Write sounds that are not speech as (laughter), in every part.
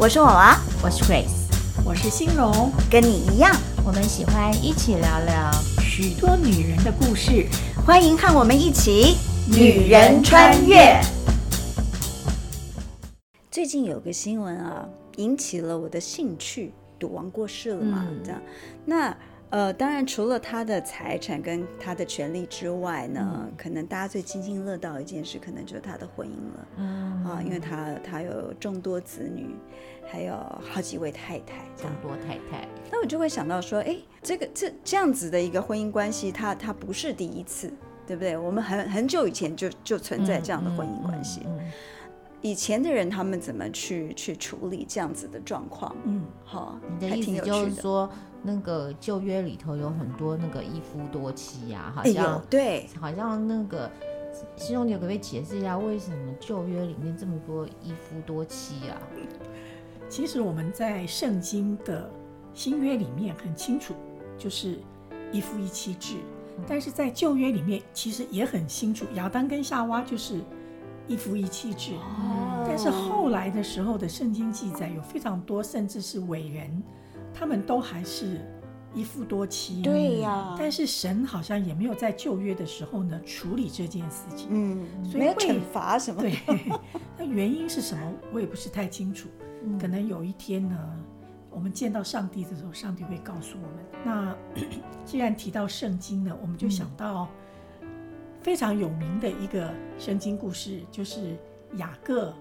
我是娃娃，我是 Grace，我是欣荣，跟你一样，我们喜欢一起聊聊许多女人的故事，欢迎和我们一起女人穿越。最近有个新闻啊，引起了我的兴趣。赌王过世了嘛？嗯、这样，那呃，当然除了他的财产跟他的权利之外呢，嗯、可能大家最津津乐道一件事，可能就是他的婚姻了。嗯啊，因为他他有众多子女，还有好几位太太，众多太太。那我就会想到说，哎，这个这这样子的一个婚姻关系，他他不是第一次，对不对？我们很很久以前就就存在这样的婚姻关系。嗯。嗯嗯嗯以前的人他们怎么去去处理这样子的状况？嗯，好，你的意思就是说，那个旧约里头有很多那个一夫多妻呀、啊，好像、哎、对，好像那个欣荣，你可不可以解释一下为什么旧约里面这么多一夫多妻啊？其实我们在圣经的新约里面很清楚，就是一夫一妻制，嗯、但是在旧约里面其实也很清楚，亚当跟夏娃就是。一夫一妻制，但是后来的时候的圣经记载有非常多，甚至是伟人，他们都还是一夫多妻。对呀，但是神好像也没有在旧约的时候呢处理这件事情，嗯，所以没有惩罚什么。对，(laughs) 那原因是什么？我也不是太清楚。可能有一天呢，我们见到上帝的时候，上帝会告诉我们。那 (coughs) 既然提到圣经呢，我们就想到。非常有名的一个圣经故事，就是雅各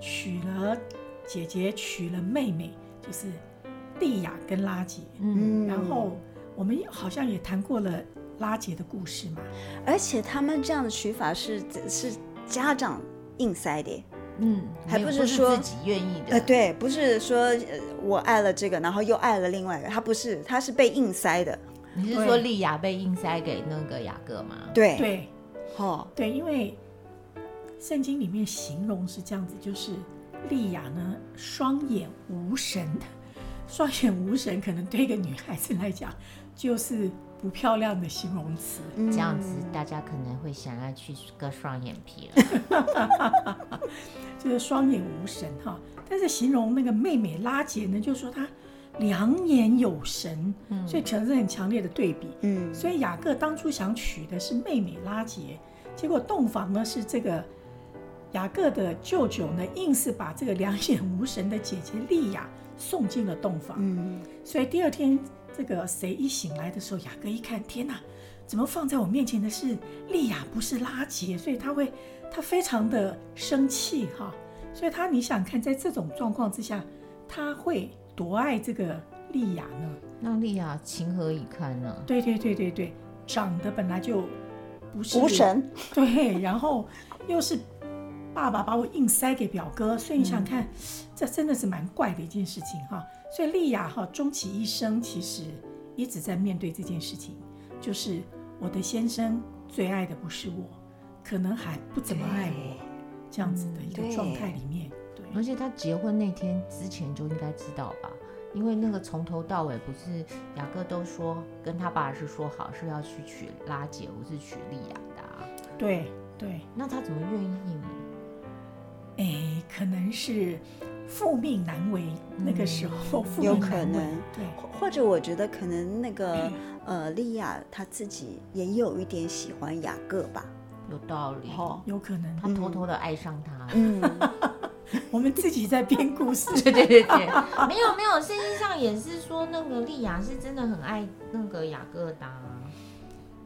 娶了姐姐，娶了妹妹，就是利亚跟拉杰。嗯，然后我们好像也谈过了拉杰的故事嘛。而且他们这样的取法是是家长硬塞的，嗯，还不是说自己愿意的。呃，对，不是说呃我爱了这个，然后又爱了另外一个，他不是，他是被硬塞的。你是说利亚被硬塞给那个雅各吗？对对。哦，对，因为圣经里面形容是这样子，就是利亚呢双眼无神，双眼无神可能对一个女孩子来讲就是不漂亮的形容词。这样子大家可能会想要去割双眼皮了，(laughs) 就是双眼无神哈。但是形容那个妹妹拉结呢，就是说她两眼有神，所以产生很强烈的对比。嗯，所以雅各当初想娶的是妹妹拉杰，结果洞房呢是这个雅各的舅舅呢，硬是把这个两眼无神的姐姐利亚送进了洞房。嗯，所以第二天这个谁一醒来的时候，雅各一看，天哪，怎么放在我面前的是利亚，不是拉杰？所以他会他非常的生气哈。所以他你想看，在这种状况之下，他会。多爱这个利亚呢？那利亚情何以堪呢？对对对对对，长得本来就不是无神，(laughs) 对，然后又是爸爸把我硬塞给表哥，所以你想看，嗯、这真的是蛮怪的一件事情哈。所以利亚哈终其一生其实一直在面对这件事情，就是我的先生最爱的不是我，可能还不怎么爱我，这样子的一个状态里面。对而且他结婚那天之前就应该知道吧，因为那个从头到尾不是雅各都说跟他爸是说好是要去娶拉姐，不是娶利亚的啊。对对，那他怎么愿意呢？哎，可能是父命难违，嗯、那个时候父命难违，有可能。对，或者我觉得可能那个呃利亚她自己也有一点喜欢雅各吧，有道理，哦，有可能她偷偷的爱上他。嗯。(laughs) 我们自己在编故事，(laughs) 对对对对，没有没有，圣经上也是说那个利亚是真的很爱那个雅各的，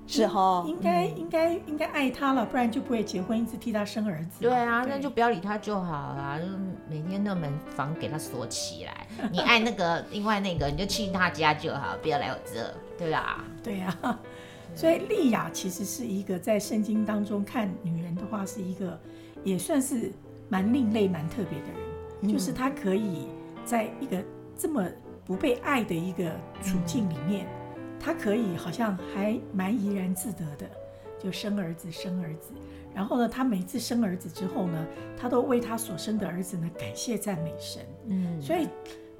是哈，应该应该应该爱他了，不然就不会结婚，一直替他生儿子。对啊，那就不要理他就好了，就每天那门房给他锁起来，(laughs) 你爱那个另外那个，你就去他家就好，不要来我这，对吧？对呀，(laughs) 所以利亚其实是一个在圣经当中看女人的话，是一个也算是。蛮另类、蛮特别的人，嗯、就是她可以在一个这么不被爱的一个处境里面，嗯、他可以好像还蛮怡然自得的，就生儿子、生儿子。然后呢，他每次生儿子之后呢，他都为他所生的儿子呢感谢赞美神。嗯，所以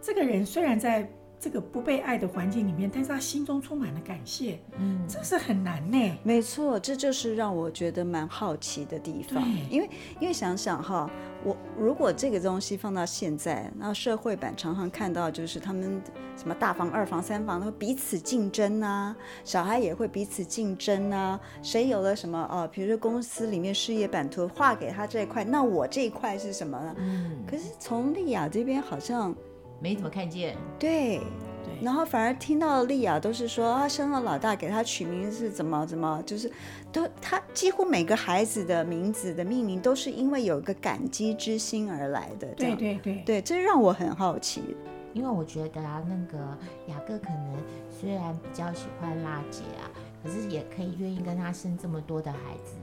这个人虽然在这个不被爱的环境里面，但是他心中充满了感谢，嗯，这是很难呢。没错，这就是让我觉得蛮好奇的地方。因为因为想想哈，我如果这个东西放到现在，那社会版常常看到就是他们什么大房、二房、三房，都彼此竞争啊，小孩也会彼此竞争啊，谁有了什么哦，比如说公司里面事业版图划给他这一块，那我这一块是什么呢？嗯，可是从丽雅这边好像。没怎么看见，对，对，然后反而听到莉亚都是说啊，生了老大给他取名是怎么怎么，就是都他几乎每个孩子的名字的命名都是因为有一个感激之心而来的，对对对。对，这让我很好奇，因为我觉得啊，那个雅各可能虽然比较喜欢拉姐啊，可是也可以愿意跟他生这么多的孩子，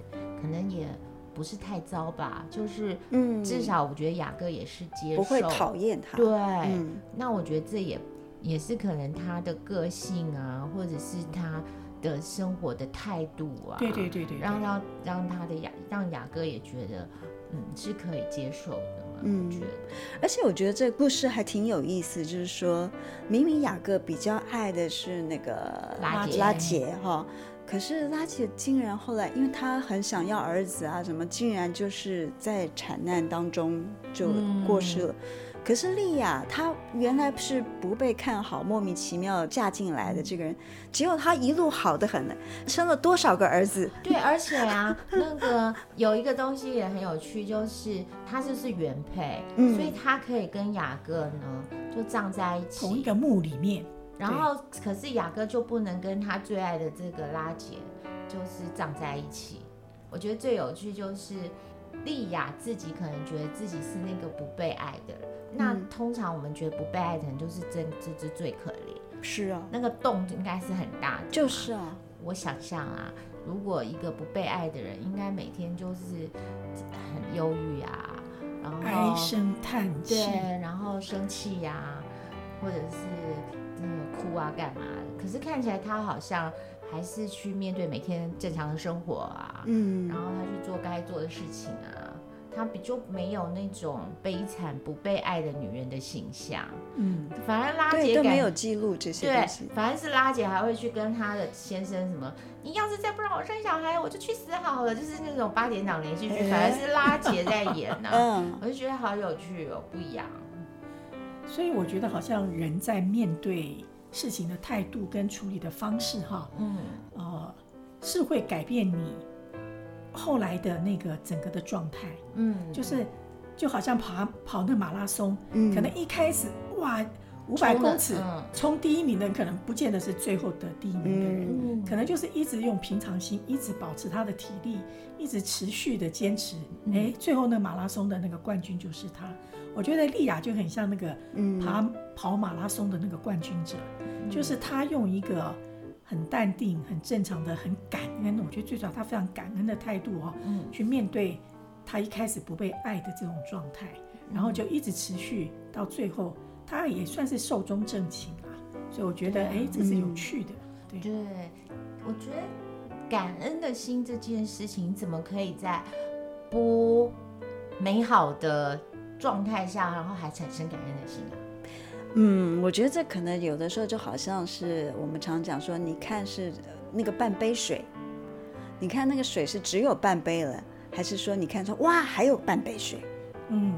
可能也。不是太糟吧？就是，嗯，至少我觉得雅各也是接受，不会讨厌他。对，嗯，那我觉得这也也是可能他的个性啊，或者是他的生活的态度啊，对对对对，让让让他的雅让雅哥也觉得，嗯，是可以接受的嘛。嗯，我觉得，而且我觉得这个故事还挺有意思，就是说明明雅各比较爱的是那个拉结拉杰哈。可是拉姐竟然后来，因为她很想要儿子啊，什么竟然就是在产难当中就过世了。嗯、可是莉亚她原来是不被看好，莫名其妙嫁进来的这个人，结果她一路好的很呢，生了多少个儿子？对，而且啊，(laughs) 那个有一个东西也很有趣，就是她就是原配，嗯、所以她可以跟雅各呢就葬在一起，同一个墓里面。然后，可是雅哥就不能跟他最爱的这个拉姐，就是葬在一起。我觉得最有趣就是莉亚自己可能觉得自己是那个不被爱的人。嗯、那通常我们觉得不被爱的人，就是真这只最可怜。是啊，那个洞应该是很大的。就是啊，我想象啊，如果一个不被爱的人，应该每天就是很忧郁啊，然后唉声叹气，对，然后生气呀、啊，或者是。哭啊，干嘛？可是看起来他好像还是去面对每天正常的生活啊，嗯，然后他去做该做的事情啊，他比就没有那种悲惨不被爱的女人的形象，嗯，反而拉姐都没有记录这些东西，对，反而是拉姐还会去跟她的先生什么，你要是再不让我生小孩，我就去死好了，就是那种八点档连续剧，反而是拉姐在演呢、啊，(laughs) 嗯，我就觉得好有趣哦，不一样，所以我觉得好像人在面对。事情的态度跟处理的方式，哈，嗯，呃，是会改变你后来的那个整个的状态，嗯，就是就好像跑跑那马拉松，嗯，可能一开始哇，五百公尺冲第一名的人，可能不见得是最后得第一名的人，嗯，可能就是一直用平常心，一直保持他的体力，一直持续的坚持，哎，最后那马拉松的那个冠军就是他。我觉得莉亚就很像那个爬跑马拉松的那个冠军者，嗯、就是他用一个很淡定、很正常的、很感恩。我觉得最主要他非常感恩的态度哦，嗯、去面对他一开始不被爱的这种状态，然后就一直持续到最后，他也算是寿终正寝啊。所以我觉得，哎，这是有趣的。对，对，我觉得感恩的心这件事情，怎么可以在不美好的状态下，然后还产生感恩的心啊？嗯，我觉得这可能有的时候就好像是我们常讲说，你看是那个半杯水，你看那个水是只有半杯了，还是说你看说哇还有半杯水？嗯，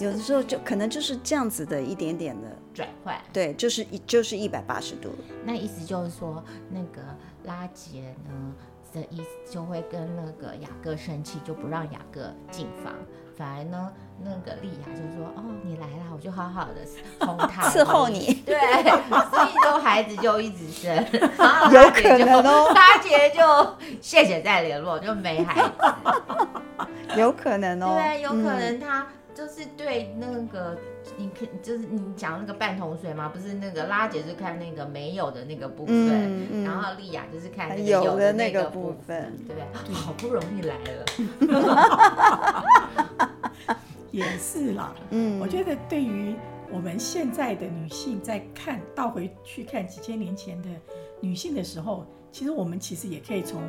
有的时候就可能就是这样子的一点点的转换，对，就是一就是一百八十度。那意思就是说，那个拉杰呢的意思就会跟那个雅各生气，就不让雅各进房。反而呢，那个莉亚就说：“哦，你来了，我就好好的哄她，(laughs) 伺候你。(laughs) ”对，所以就孩子就一直生，(laughs) 有可能哦。拉结就谢谢再联络，就没孩子，有可能哦。对，有可能他就是对那个。你可就是你讲那个半桶水嘛？不是那个拉姐是看那个没有的那个部分，嗯嗯、然后莉亚就是看那个有的那个部分，对不？对，好不容易来了，也是啦。嗯，我觉得对于我们现在的女性，在看倒回去看几千年前的女性的时候，其实我们其实也可以从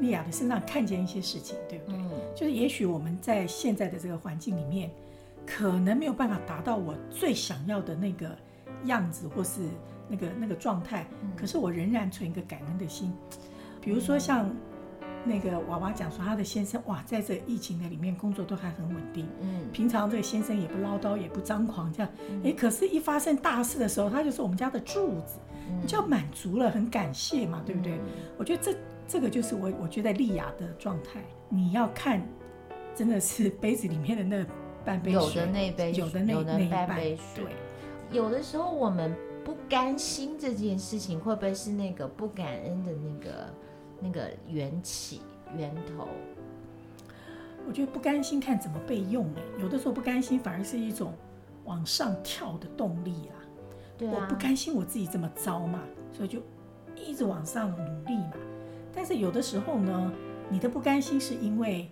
莉亚的身上看见一些事情，对不对？嗯、就是也许我们在现在的这个环境里面。可能没有办法达到我最想要的那个样子或是那个那个状态，嗯、可是我仍然存一个感恩的心。比如说像那个娃娃讲说，他的先生哇，在这疫情的里面工作都还很稳定，嗯，平常这个先生也不唠叨，也不张狂，这样，哎，可是，一发生大事的时候，他就是我们家的柱子，你就满足了，很感谢嘛，对不对？我觉得这这个就是我我觉得莉亚的状态，你要看，真的是杯子里面的那。半杯水，有的那杯，有的那有的半杯水。对，有的时候我们不甘心这件事情，会不会是那个不感恩的那个那个缘起源头？我觉得不甘心看怎么被用哎，有的时候不甘心反而是一种往上跳的动力啦。对啊，我不甘心我自己这么糟嘛，所以就一直往上努力嘛。但是有的时候呢，你的不甘心是因为。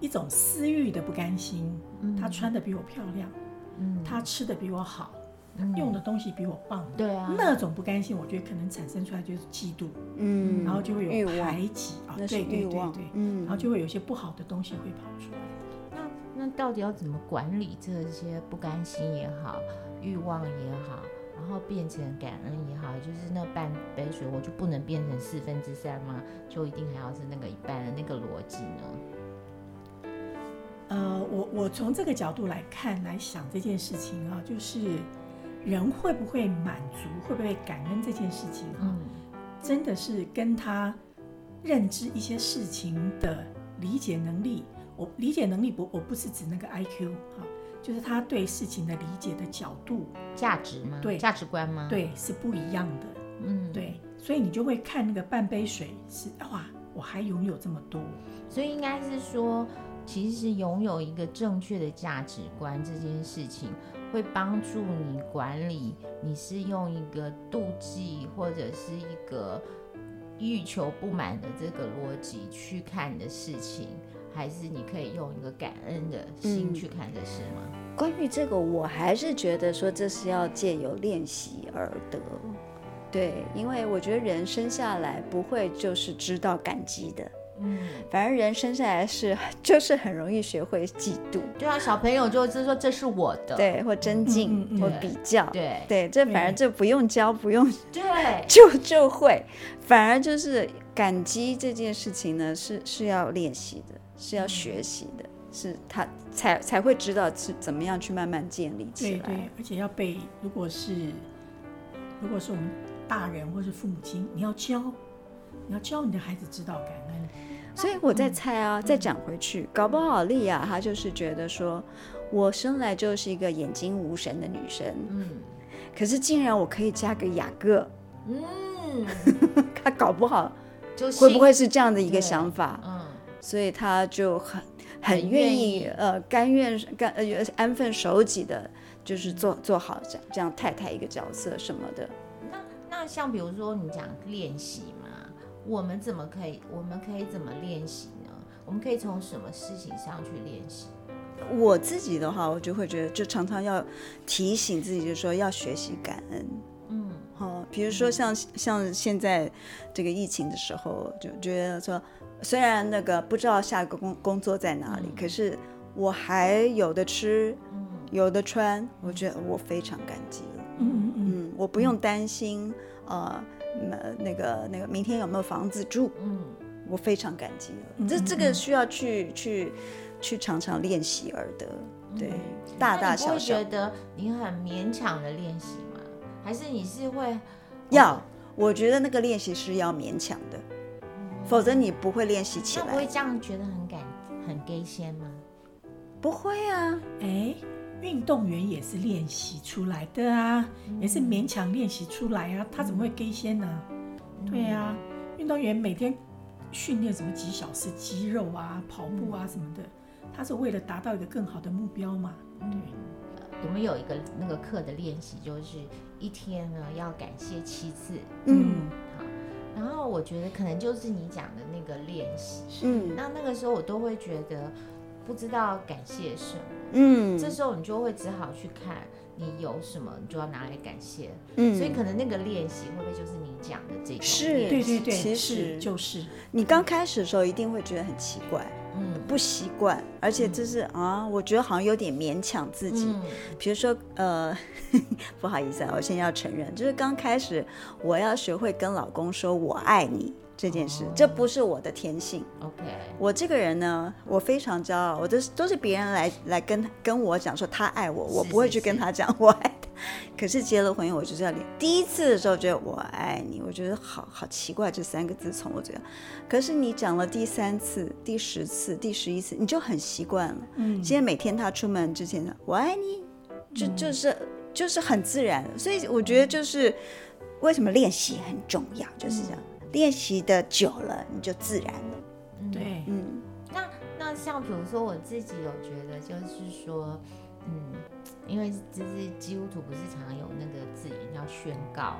一种私欲的不甘心，他穿的比我漂亮，嗯，他吃的比我好，嗯，用的东西比我棒，对啊，那种不甘心，我觉得可能产生出来就是嫉妒，嗯，然后就会有排挤啊，对对对对，嗯，然后就会有些不好的东西会跑出来。那那到底要怎么管理这些不甘心也好，欲望也好，然后变成感恩也好，就是那半杯水，我就不能变成四分之三吗？就一定还要是那个一半的那个逻辑呢？呃，我我从这个角度来看来想这件事情啊，就是人会不会满足，会不会感恩这件事情啊，嗯、真的是跟他认知一些事情的理解能力。我理解能力不，我不是指那个 IQ 哈，就是他对事情的理解的角度、价值吗？对，价值观吗？对，是不一样的。嗯，对，所以你就会看那个半杯水是哇，我还拥有这么多，所以应该是说。其实拥有一个正确的价值观这件事情，会帮助你管理。你是用一个妒忌或者是一个欲求不满的这个逻辑去看你的事情，还是你可以用一个感恩的心去看的事吗？嗯，关于这个，我还是觉得说这是要借由练习而得。对，因为我觉得人生下来不会就是知道感激的。嗯，反而人生下来是 (laughs) 就是很容易学会嫉妒，对啊，小朋友就是说这是我的，对，或争竞、嗯嗯、或比较，对对，这反而就不用教，不用对，(laughs) 就就会，反而就是感激这件事情呢，是是要练习的，是要学习的，嗯、是他才才会知道是怎么样去慢慢建立起来，对对，而且要被，如果是如果是我们大人或是父母亲，你要教，你要教你的孩子知道感恩。所以我在猜啊，嗯、再讲回去，嗯、搞不好莉亚她就是觉得说，我生来就是一个眼睛无神的女生，嗯，可是竟然我可以嫁给雅各，嗯，(laughs) 她搞不好就会不会是这样的一个想法，嗯，所以她就很很愿意呃甘愿甘呃安分守己的，就是做做好这样这样太太一个角色什么的。那那像比如说你讲练习。我们怎么可以？我们可以怎么练习呢？我们可以从什么事情上去练习？我自己的话，我就会觉得，就常常要提醒自己，就是说要学习感恩。嗯，好，比如说像像现在这个疫情的时候，就觉得说，虽然那个不知道下一个工工作在哪里，嗯、可是我还有的吃，嗯、有的穿，我觉得我非常感激嗯嗯，我不用担心，呃。那那个那个，明天有没有房子住？嗯，我非常感激了。嗯、这这个需要去去去常常练习而得，对，大大小小。你会觉得你很勉强的练习吗？还是你是会要？我觉得那个练习是要勉强的，否则你不会练习起来。不会这样觉得很感很给先吗？不会啊，哎。运动员也是练习出来的啊，嗯、也是勉强练习出来啊，他怎么会给先呢？嗯、对啊，运动员每天训练什么几小时肌肉啊、跑步啊什么的，他是为了达到一个更好的目标嘛。对，我们有一个那个课的练习，就是一天呢要感谢七次。嗯，好，然后我觉得可能就是你讲的那个练习。嗯，那那个时候我都会觉得。不知道感谢什么，嗯，这时候你就会只好去看你有什么，你就要拿来感谢，嗯，所以可能那个练习会不会就是你讲的这种？是，对对对，其实就是。你刚开始的时候一定会觉得很奇怪，嗯，不习惯，而且就是啊，我觉得好像有点勉强自己。嗯、比如说，呃，(laughs) 不好意思啊，我现在要承认，就是刚开始我要学会跟老公说我爱你这件事，哦、这不是我的天性。OK，我这个人呢，我非常骄傲，我都是都是别人来来跟跟我讲说他爱我，我不会去跟他讲我爱他。可是结了婚以后，我就是要练。第一次的时候觉得我爱你，我觉得好好奇怪，这三个字从我嘴上。可是你讲了第三次、第十次、第十一次，你就很习惯了。嗯，现在每天他出门之前，我爱你，就就是就是很自然。所以我觉得就是为什么练习很重要，就是这样。练习的久了，你就自然了。对，嗯。那那像比如说我自己有觉得，就是说，嗯。因为就是基督徒不是常常有那个字眼叫宣告嘛，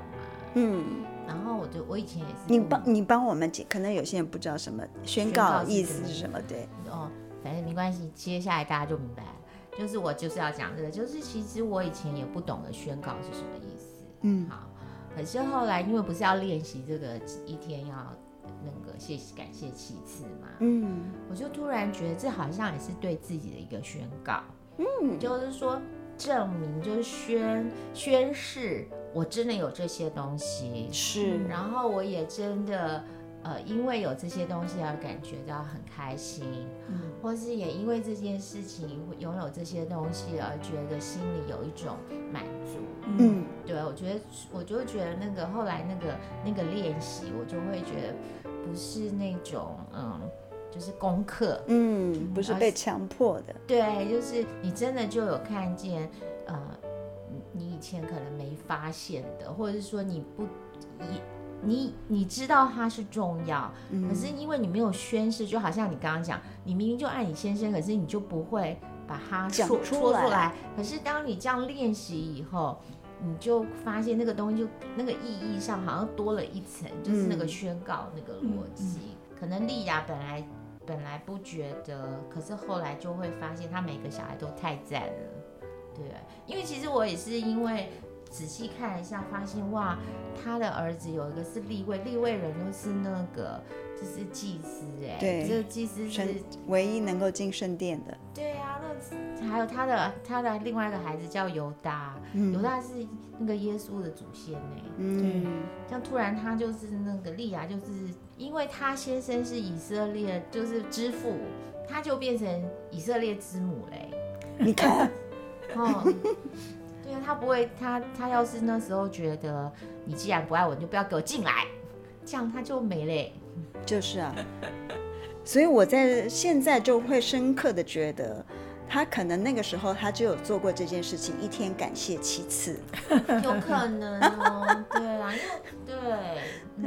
嗯，然后我就我以前也是，你帮你帮我们解，可能有些人不知道什么宣告意思是什么，对，哦，反正没关系，接下来大家就明白了，就是我就是要讲这个，就是其实我以前也不懂得宣告是什么意思，嗯，好，可是后来因为不是要练习这个一天要那个谢谢感谢七次嘛，嗯，我就突然觉得这好像也是对自己的一个宣告，嗯，就是说。证明就是宣宣誓，我真的有这些东西，是，然后我也真的，呃，因为有这些东西而感觉到很开心，嗯，或是也因为这件事情拥有这些东西而觉得心里有一种满足，嗯，对，我觉得我就觉得那个后来那个那个练习，我就会觉得不是那种嗯。就是功课，嗯，不是被强迫的，对，就是你真的就有看见，呃，你以前可能没发现的，或者是说你不，你你你知道它是重要，嗯，可是因为你没有宣誓，就好像你刚刚讲，你明明就爱你先生，可是你就不会把它说讲出来。可是当你这样练习以后，你就发现那个东西就那个意义上好像多了一层，就是那个宣告那个逻辑，可能丽雅本来。本来不觉得，可是后来就会发现，他每个小孩都太赞了，对，因为其实我也是因为仔细看一下，发现哇，他的儿子有一个是立位，立位人就是那个就是祭司哎，对，这个祭司是唯一能够进圣殿的。对啊，那还有他的他的另外一个孩子叫犹大，嗯、犹大是那个耶稣的祖先哎，嗯，像突然他就是那个利亚就是。因为他先生是以色列，就是之父，他就变成以色列之母嘞。你看，(laughs) 哦，对啊，他不会，他他要是那时候觉得你既然不爱我，你就不要给我进来，这样他就没嘞。就是啊，所以我在现在就会深刻的觉得。他可能那个时候他就有做过这件事情，一天感谢七次，有可能哦，对啊，对，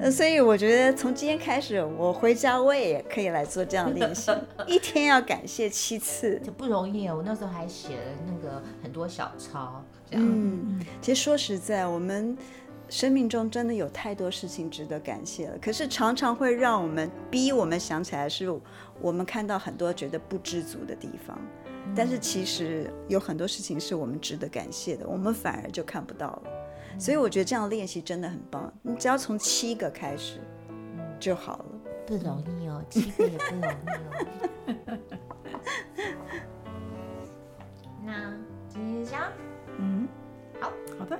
呃，所以我觉得从今天开始，我回家我也可以来做这样练习，一天要感谢七次，就不容易哦。我那时候还写了那个很多小抄，这样。嗯，其实说实在，我们生命中真的有太多事情值得感谢了，可是常常会让我们逼我们想起来，是我们看到很多觉得不知足的地方。但是其实有很多事情是我们值得感谢的，我们反而就看不到了。所以我觉得这样练习真的很棒。你只要从七个开始就好了。不容易哦，七个也不容易哦。(laughs) 那今天就这样，嗯，好好的。